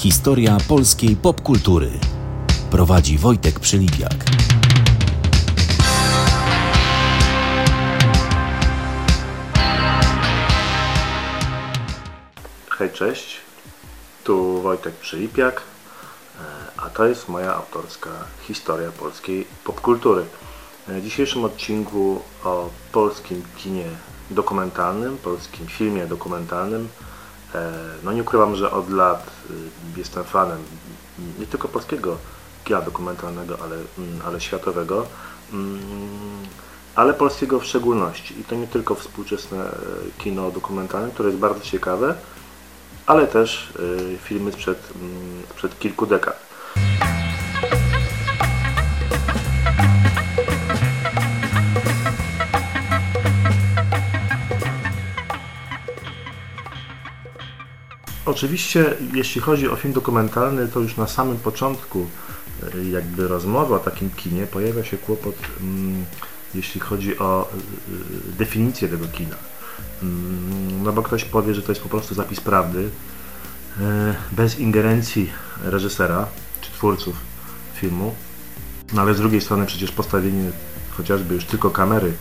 Historia polskiej popkultury. Prowadzi Wojtek Przylipiak. Hej, cześć. Tu Wojtek Przylipiak, e, a to jest moja autorska historia polskiej popkultury. W dzisiejszym odcinku o polskim kinie dokumentalnym, polskim filmie dokumentalnym. E, no nie ukrywam, że od lat y, jestem fanem nie tylko polskiego kina dokumentalnego, ale, mm, ale światowego, mm, ale polskiego w szczególności. I to nie tylko współczesne e, kino dokumentalne, które jest bardzo ciekawe, ale też y, filmy sprzed, mm, sprzed kilku dekad. Oczywiście, jeśli chodzi o film dokumentalny, to już na samym początku y, jakby rozmowy o takim kinie pojawia się kłopot, mm, jeśli chodzi o y, definicję tego kina. Mm, no bo ktoś powie, że to jest po prostu zapis prawdy, bez ingerencji reżysera czy twórców filmu, no ale z drugiej strony przecież postawienie chociażby już tylko kamery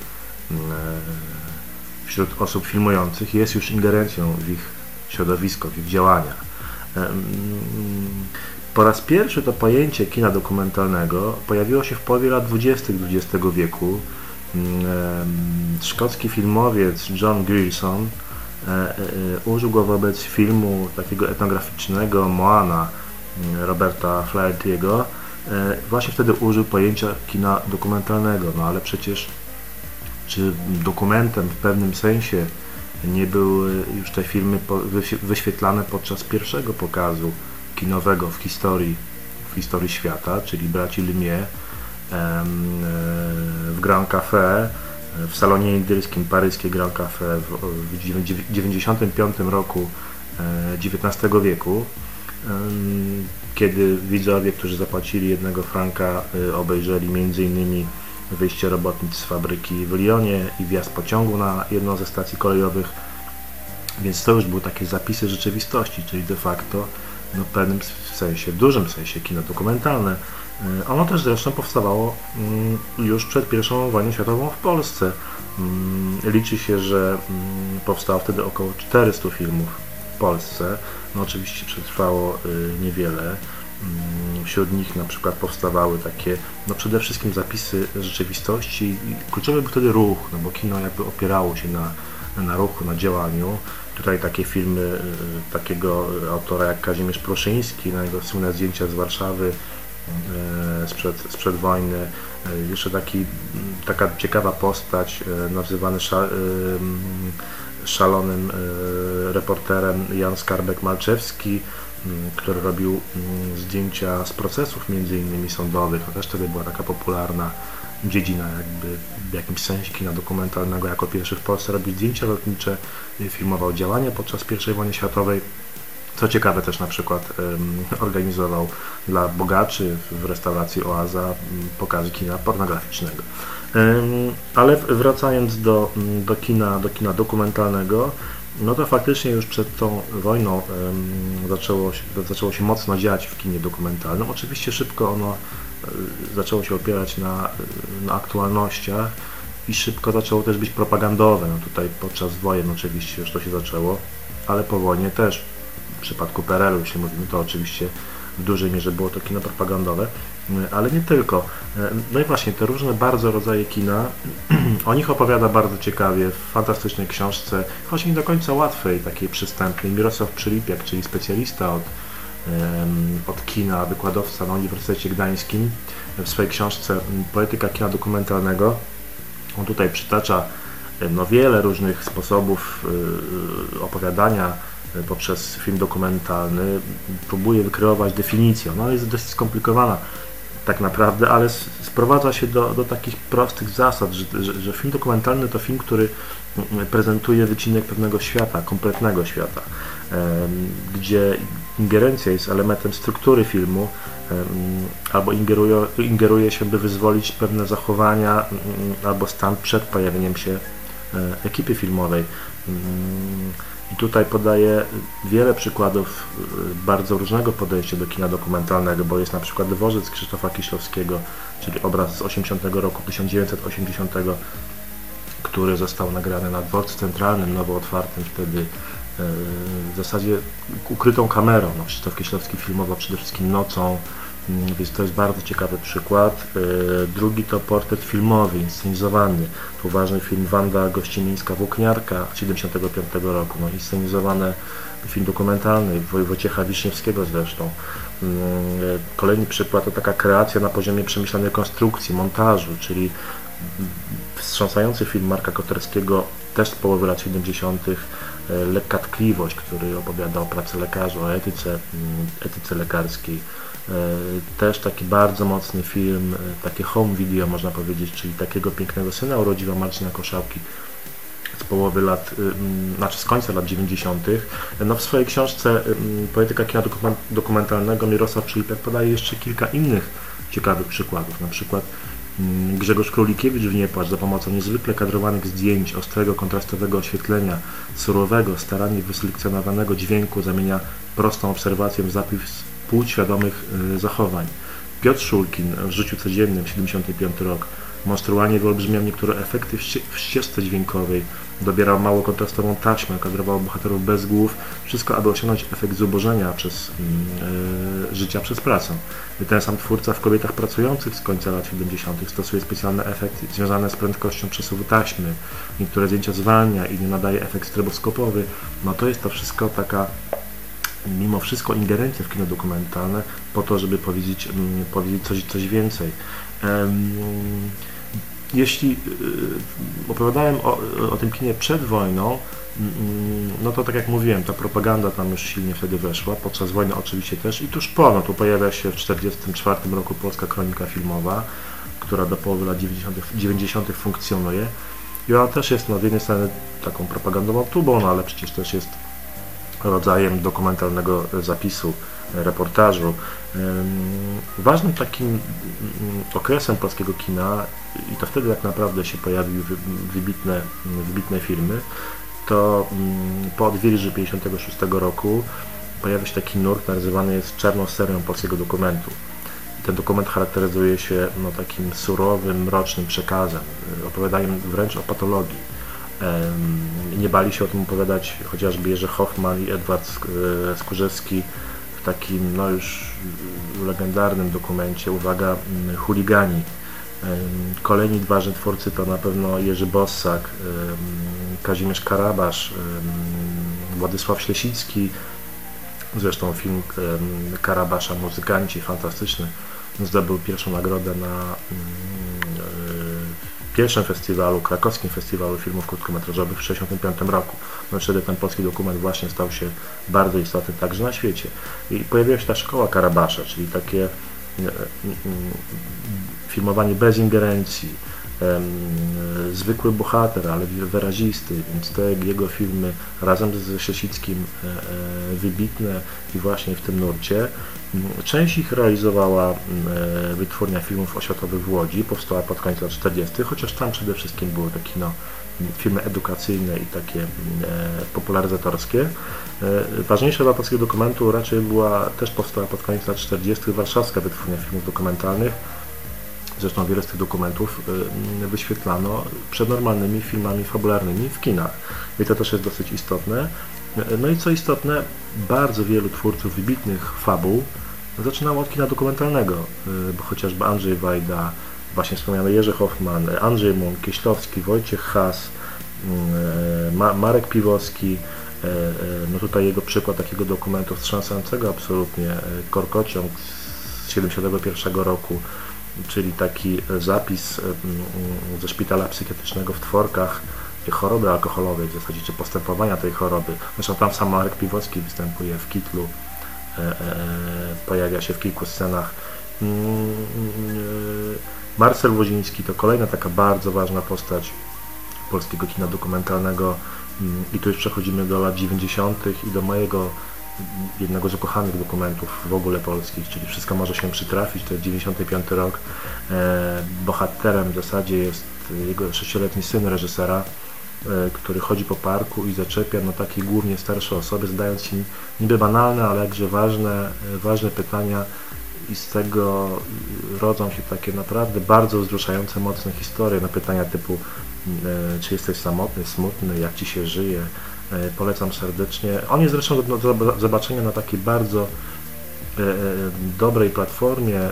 wśród osób filmujących jest już ingerencją w ich środowisko, w ich działania. Po raz pierwszy to pojęcie kina dokumentalnego pojawiło się w połowie lat 20. XX wieku. Szkocki filmowiec John Grierson e, e, użył go wobec filmu takiego etnograficznego Moana Roberta Flaherty'ego. E, właśnie wtedy użył pojęcia kina dokumentalnego, no ale przecież czy dokumentem w pewnym sensie nie były już te filmy wyświetlane podczas pierwszego pokazu kinowego w historii, w historii świata, czyli braci Lumière w Grand Café, w salonie indyjskim paryskie Grand Café w 1995 roku XIX e, wieku, kiedy widzowie, którzy zapłacili jednego franka, e, obejrzeli m.in wyjście robotnic z fabryki w Lyonie i wjazd pociągu na jedną ze stacji kolejowych. Więc to już były takie zapisy rzeczywistości, czyli de facto no, w pewnym sensie, w dużym sensie kino dokumentalne. Y, ono też zresztą powstawało mm, już przed I wojną światową w Polsce. Mm, liczy się, że mm, powstało wtedy około 400 filmów w Polsce. No oczywiście przetrwało y, niewiele. Mm, wśród nich na przykład powstawały takie, no przede wszystkim zapisy rzeczywistości. Kluczowy był wtedy ruch, no bo kino jakby opierało się na, na ruchu, na działaniu. Tutaj takie filmy y, takiego autora jak Kazimierz Proszyński, na jego słynne zdjęcia z Warszawy y, sprzed, sprzed wojny. Y, jeszcze taki, taka ciekawa postać, nazywany szalonym reporterem Jan Skarbek-Malczewski, Mm, który robił mm, zdjęcia z procesów między innymi sądowych. To też wtedy była taka popularna dziedzina jakby w jakimś sensie kina dokumentalnego. Jako pierwszy w Polsce robił zdjęcia lotnicze, filmował działania podczas I wojny światowej. Co ciekawe też na przykład organizował dla bogaczy w restauracji Oaza um, pokazy kina pornograficznego. Ale wracając do, do, kina, do kina dokumentalnego, no to faktycznie już przed tą wojną zaczęło, się, zaczęło się mocno dziać w kinie dokumentalnym. Oczywiście szybko ono e, zaczęło się opierać na, na aktualnościach i szybko zaczęło też być propagandowe. No tutaj podczas wojen oczywiście już to się zaczęło, ale po wojnie też. W przypadku PRL-u, jeśli mówimy, to oczywiście w dużej mierze było to kino propagandowe, ale nie tylko. E, no i właśnie te różne bardzo rodzaje kina, o nich opowiada bardzo ciekawie w fantastycznej książce, choć nie do końca łatwej, takiej przystępnej, Mirosław Przylipiak, czyli specjalista od, od kina, wykładowca na Uniwersytecie Gdańskim, w swojej książce Poetyka kina dokumentalnego. On tutaj przytacza no, wiele różnych sposobów e, opowiadania poprzez film dokumentalny próbuje wykreować definicję. Ona jest dosyć skomplikowana tak naprawdę, ale sprowadza się do, do takich prostych zasad, że, że, że, film dokumentalny to film, który prezentuje wycinek pewnego świata, kompletnego świata, gdzie ingerencja jest elementem struktury filmu albo ingeruje, ingeruje się, by wyzwolić pewne zachowania albo stan przed pojawieniem się E, ekipy filmowej. I tutaj podaję wiele przykładów bardzo różnego podejścia do kina dokumentalnego, bo jest na przykład Dworzec Krzysztofa Kiślowskiego, czyli obraz z 80 roku, 1980, który został nagrany na dworcu centralnym, nowo otwartym wtedy w zasadzie ukrytą kamerą. No, Krzysztof Kieślowski filmował przede wszystkim nocą, więc to jest bardzo ciekawy przykład. E, drugi to portret filmowy, inscenizowany. To ważny film Wanda Gościmińska-Włókniarka 1975 roku. No, inscenizowany film dokumentalny Wojciecha Wiśniewskiego zresztą. Mm, kolejny przykład to taka kreacja na poziomie przemyślanej konstrukcji, montażu, czyli wstrząsający film Marka Koterskiego też z połowy lat 70 E, lekka tkliwość, który opowiada o pracy lekarzy, o etyce, mm, etyce lekarskiej. E, też taki bardzo mocny film, e, takie home video można powiedzieć, czyli takiego pięknego syna urodziła Marcina Koszałki z połowy lat, mm, znaczy z końca lat 90. No w swojej książce mm, Poetyka kina dokumentalnego Mirosław Czylipek podaje jeszcze kilka innych ciekawych przykładów, na przykład Grzegorz Królikiewicz w Niepłacz za pomocą niezwykle kadrowanych zdjęć, ostrego, kontrastowego oświetlenia, surowego, starannie wyselekcjonowanego dźwięku zamienia prostą obserwację w zapis płód y, zachowań. Piotr Szulkin w życiu codziennym, 75 rok, monstrualnie wyolbrzymiał niektóre efekty w ścieżce dźwiękowej, dobierał mało kontrastową taśmę, kadrował bohaterów bez głów, wszystko aby osiągnąć efekt zubożenia przez, yy, życia przez pracę. I ten sam twórca w Kobietach Pracujących z końca lat 70. stosuje specjalne efekty związane z prędkością przesuwu taśmy. Niektóre zdjęcia zwalnia i nie nadaje efekt stroboskopowy. No to jest to wszystko taka mimo wszystko ingerencja w kino dokumentalne po to, żeby powiedzieć, mm, powiedzieć coś, coś więcej. Jeśli y, opowiadałem o, o tym kinie przed wojną, mm, mm, no to tak jak mówiłem, ta propaganda tam już silnie wtedy weszła, podczas wojny oczywiście też i tuż po, no tu pojawia się w 1944 roku Polska Kronika Filmowa, która do połowy lat 90. 90. funkcjonuje i ona też jest no, z jednej strony taką propagandową tubą, no ale przecież też jest rodzajem dokumentalnego zapisu, reportażu. Ważnym takim mm, okresem polskiego kina, i to wtedy tak naprawdę się pojawiły wybitne, wybitne filmy, to mm, po odwilży 56 roku pojawia się taki nurt nazywany jest czarną serią polskiego dokumentu. Ten dokument charakteryzuje się no, takim surowym, mrocznym przekazem, opowiadaniem wręcz o patologii nie bali się o tym opowiadać chociażby Jerzy Hoffman i Edward e, Skórzewski takim no już legendarnym dokumencie, uwaga, chuligani. Kolejni dwa twórcy to na pewno Jerzy Bossak, Kazimierz Karabasz, Władysław Ślesicki, zresztą film Karabasza, muzykanci, fantastyczny, zdobył pierwszą nagrodę na pierwszym festiwalu, krakowskim festiwalu filmów krótkometrażowych w 1965 roku. No wtedy ten polski dokument właśnie stał się bardzo istotny także na świecie. I pojawiła się ta szkoła Karabasza, czyli takie e, filmowanie bez ingerencji, zwykły bohater, ale wyrazisty, więc te jego filmy razem ze Szesickim e, e, wybitne i właśnie w tym nurcie. Część ich realizowała e, wytwórnia filmów oświatowych w Łodzi, powstała pod koniec lat 40., chociaż tam przede wszystkim były takie no, filmy edukacyjne i takie popularyzatorskie. Ważniejsza dla polskiego dokumentu raczej była, też powstała pod koniec lat 40. warszawska wytwórnia filmów dokumentalnych, Zresztą wiele z tych dokumentów y, wyświetlano przed normalnymi filmami fabularnymi w kinach. I to też jest dosyć istotne. No i co istotne, bardzo wielu twórców wybitnych fabuł zaczynało od kina dokumentalnego, y, bo chociażby Andrzej Wajda, właśnie wspomniany Jerzy Hoffman, Andrzej Mun, Kieślowski, Wojciech Has, y, Marek Piwowski, no tutaj jego przykład takiego dokumentu wstrząsającego absolutnie, Korkociąg z 1971 roku, czyli taki zapis ze szpitala psychiatrycznego w Tworkach choroby alkoholowej w zasadzie, czy postępowania tej choroby. Zresztą tam sam Marek Piwowski występuje w Kitlu, e, e, pojawia się w kilku scenach. Mm, mm, Marcel Łoziński to kolejna taka bardzo ważna postać polskiego kina dokumentalnego mm, i tu już przechodzimy do lat 90. i do mojego jednego z ukochanych dokumentów w ogóle polskich, czyli Wszystko może się przytrafić, to jest 95 rok. E, bohaterem w zasadzie jest jego sześcioletni syn reżysera, który chodzi po parku i zaczepia no, takie głównie starsze osoby, zadając się niby banalne, ale jakże ważne, ważne pytania i z tego rodzą się takie naprawdę bardzo wzruszające, mocne historie na pytania typu czy jesteś samotny, smutny, jak Ci się żyje, polecam serdecznie. On jest zresztą do, zobaczenia na takiej bardzo E, e, dobrej platformie e,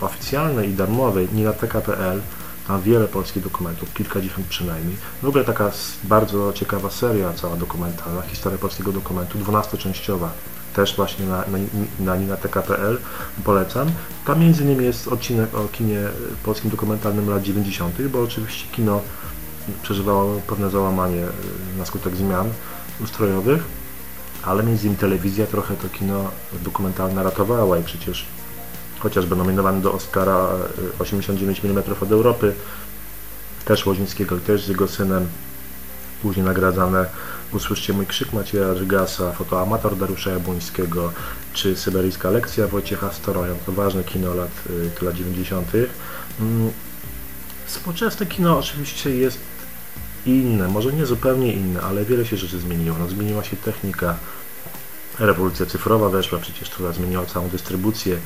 oficjalnej i darmowej, ninateka.pl, tam wiele polskich dokumentów, kilkadziesiąt przynajmniej. W ogóle taka bardzo ciekawa seria cała dokumentalna, historia polskiego dokumentu, dwunastoczęściowa, też właśnie na, na, na ninateka.pl polecam. Tam między innymi jest odcinek o kinie polskim dokumentalnym lat 90., bo oczywiście kino przeżywało pewne załamanie na skutek zmian ustrojowych ale między innymi telewizja trochę to kino dokumentalne ratowała i przecież chociażby nominowany do Oscara 89 e, mm od Europy, też Łodzińskiego, też z jego synem, później nagradzane Usłyszcie mój krzyk Macieja Żygasa, fotoamator Dariusza Jabłońskiego, czy Syberyjska lekcja Wojciecha Storoja, to ważne kino lat, y, lat 90. Mm, współczesne kino oczywiście jest inne, może nie zupełnie inne, ale wiele się rzeczy zmieniło. No, zmieniła się technika, rewolucja cyfrowa weszła przecież, która zmieniła całą dystrybucję,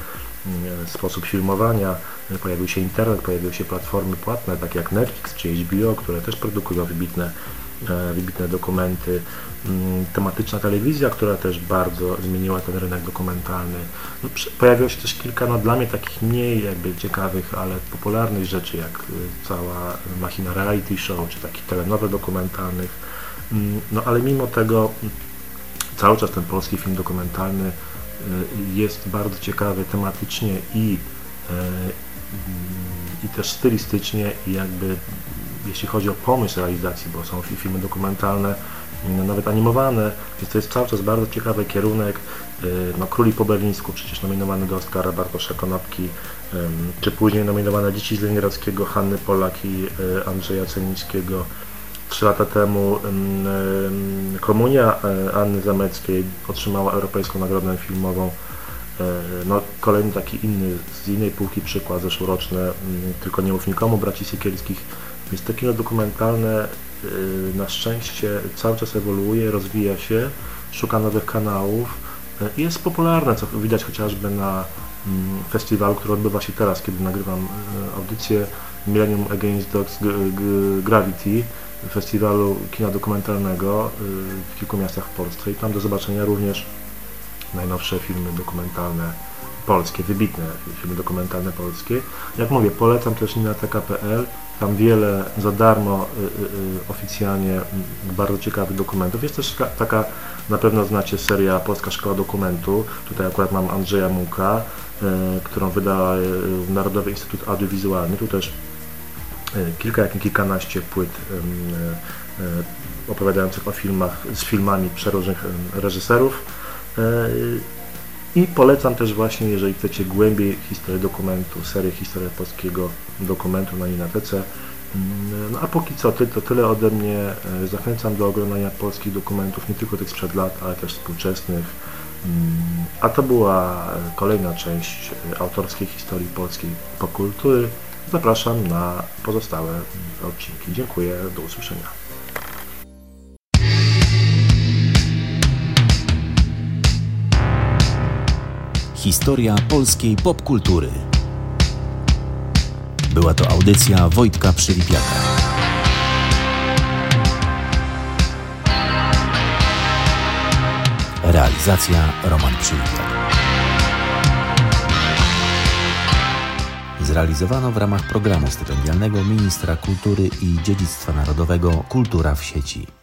mm, sposób filmowania, pojawił się internet, pojawiły się platformy płatne, takie jak Netflix czy HBO, które też produkują wybitne E, wybitne dokumenty, mm, tematyczna telewizja, która też bardzo zmieniła ten rynek dokumentalny. No, pojawiło się też kilka, no dla mnie takich mniej jakby ciekawych, ale popularnych rzeczy, jak y, cała machina reality show, czy takich telenowel dokumentalnych. Mm, no ale mimo tego cały czas ten polski film dokumentalny y, jest bardzo ciekawy tematycznie i, e, i też stylistycznie i jakby jeśli chodzi o pomysł realizacji, bo są filmy dokumentalne, mm, nawet animowane, więc to jest cały czas bardzo ciekawy kierunek. Y, no, Króli po berlińsku, przecież nominowany do Oscara Bartosza Konopki, czy później nominowane Dzieci z Leningradzkiego, Hanny Polak i y, Andrzeja Cenickiego. Trzy lata temu Komunia y, Anny Zameckiej otrzymała Europejską Nagrodę Filmową. No, kolejny taki inny, z innej półki przykład zeszłoroczny, mm, tylko nie mów nikomu, braci Siekierskich więc to kino dokumentalne y, na szczęście cały czas ewoluuje, rozwija się, szuka nowych kanałów y, i jest popularne, co widać chociażby na mm, festiwalu, który odbywa się teraz, kiedy nagrywam y, audycję Millennium Against Dogs Gravity, festiwalu kina dokumentalnego w kilku miastach w Polsce. I tam do zobaczenia również najnowsze filmy dokumentalne polskie, wybitne filmy dokumentalne polskie. Jak mówię, polecam też ninateka.pl, tam wiele za darmo y, y, y, oficjalnie bardzo ciekawych dokumentów. Jest też taka, na pewno znacie seria Polska Szkoła Dokumentu. Tutaj akurat mam Andrzeja Muka, którą wyda Narodowy Instytut Audiowizualny. Tu też kilka, jak nie kilkanaście płyt opowiadających o filmach, z filmami przeróżnych reżyserów. I polecam też właśnie, jeżeli chcecie głębiej historię dokumentu, serię Historia Polskiego Dokumentu na Inatece. Mm, no a póki co to tyle ode mnie. E, zachęcam do oglądania polskich dokumentów, nie tylko tych sprzed lat, ale też współczesnych. Mm, a to była kolejna część e, autorskiej historii polskiej popkultury. Zapraszam na pozostałe odcinki. Dziękuję, do usłyszenia. Historia polskiej popkultury. Była to audycja Wojtka Przylipiaka. Realizacja Roman Przylipiak. Zrealizowano w ramach programu stypendialnego Ministra Kultury i Dziedzictwa Narodowego Kultura w sieci.